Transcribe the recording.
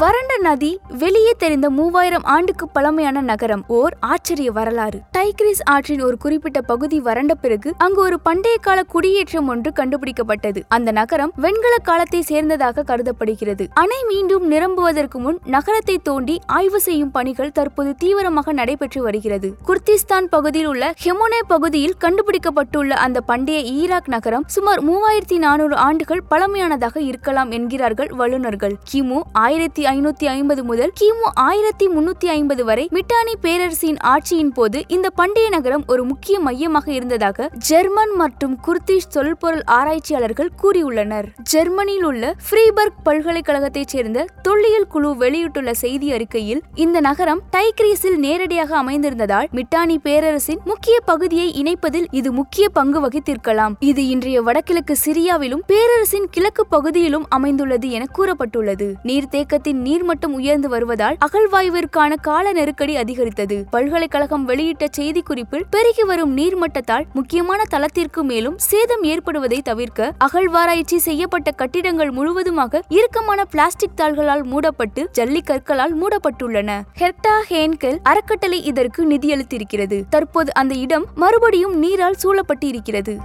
வறண்ட நதி வெளியே தெரிந்த மூவாயிரம் ஆண்டுக்கு பழமையான நகரம். ஓர் ஆச்சரிய வரலாறு. டைக்ரிஸ் ஆற்றின் ஒரு குறிப்பிட்ட பகுதி வறண்ட பிறகு அங்கு ஒரு பண்டைய கால குடியேற்றம் ஒன்று கண்டுபிடிக்கப்பட்டது. அந்த நகரம் வெண்கல காலத்தை சேர்ந்ததாக கருதப்படுகிறது. அணை மீண்டும் நிரம்புவதற்கு முன் நகரத்தை தோண்டி ஆய்வு செய்யும் பணிகள் தற்போது தீவிரமாக நடைபெற்று வருகிறது. குர்திஸ்தான் பகுதியில் உள்ள ஹெமோனே பகுதியில் கண்டுபிடிக்கப்பட்டுள்ள அந்த பண்டைய ஈராக் நகரம் சுமார் மூவாயிரத்தி நானூறு ஆண்டுகள் பழமையானதாக இருக்கலாம் என்கிறார்கள் வல்லுநர்கள். கிமு ஆயிரத்தி ஐநூத்தி ஐம்பது முதல் கிமு ஆயிரத்தி முன்னூத்தி ஐம்பது வரை மிட்டானி பேரரசின் ஆட்சியின் போது இந்த பண்டைய நகரம் ஒரு முக்கிய மையமாக இருந்ததாக ஜெர்மன் மற்றும் குர்திஷ் தொல்பொருள் ஆராய்ச்சியாளர்கள் கூறியுள்ளனர். ஜெர்மனியில் உள்ள ஃப்ரீபர்க் பல்கலைக்கழகத்தைச் சேர்ந்த தொல்லியல் குழு வெளியிட்டுள்ள செய்தி அறிக்கையில் இந்த நகரம் டைக்ரீஸில் நேரடியாக அமைந்திருந்ததால் மிட்டானி பேரரசின் முக்கிய பகுதியை இணைப்பதில் இது முக்கிய பங்கு வகித்திருக்கலாம். இது இன்றைய வடகிழக்கு சிரியாவிலும் பேரரசின் கிழக்கு பகுதியிலும் அமைந்துள்ளது என கூறப்பட்டுள்ளது. நீர்த்தேக்கத்தின் நீர்மட்டம் உயர்ந்து வருவதால் அகழ்வாய்விற்கான கால நெருக்கடி அதிகரித்தது. பல்கலைக்கழகம் வெளியிட்ட செய்திக்குறிப்பில் பெருகி வரும் நீர்மட்டத்தால் முக்கியமான தளத்திற்கு மேலும் சேதம் ஏற்படுவதை தவிர்க்க அகழ்வாராய்ச்சி செய்யப்பட்ட கட்டிடங்கள் முழுவதுமாக இறுக்கமான பிளாஸ்டிக் தாள்களால் மூடப்பட்டு ஜல்லிக்கற்களால் மூடப்பட்டுள்ளன. ஹெர்டா ஹேன்கெல் அறக்கட்டளை இதற்கு நிதியளித்திருக்கிறது. தற்போது அந்த இடம் மறுபடியும் நீரால் சூழப்பட்டிருக்கிறது.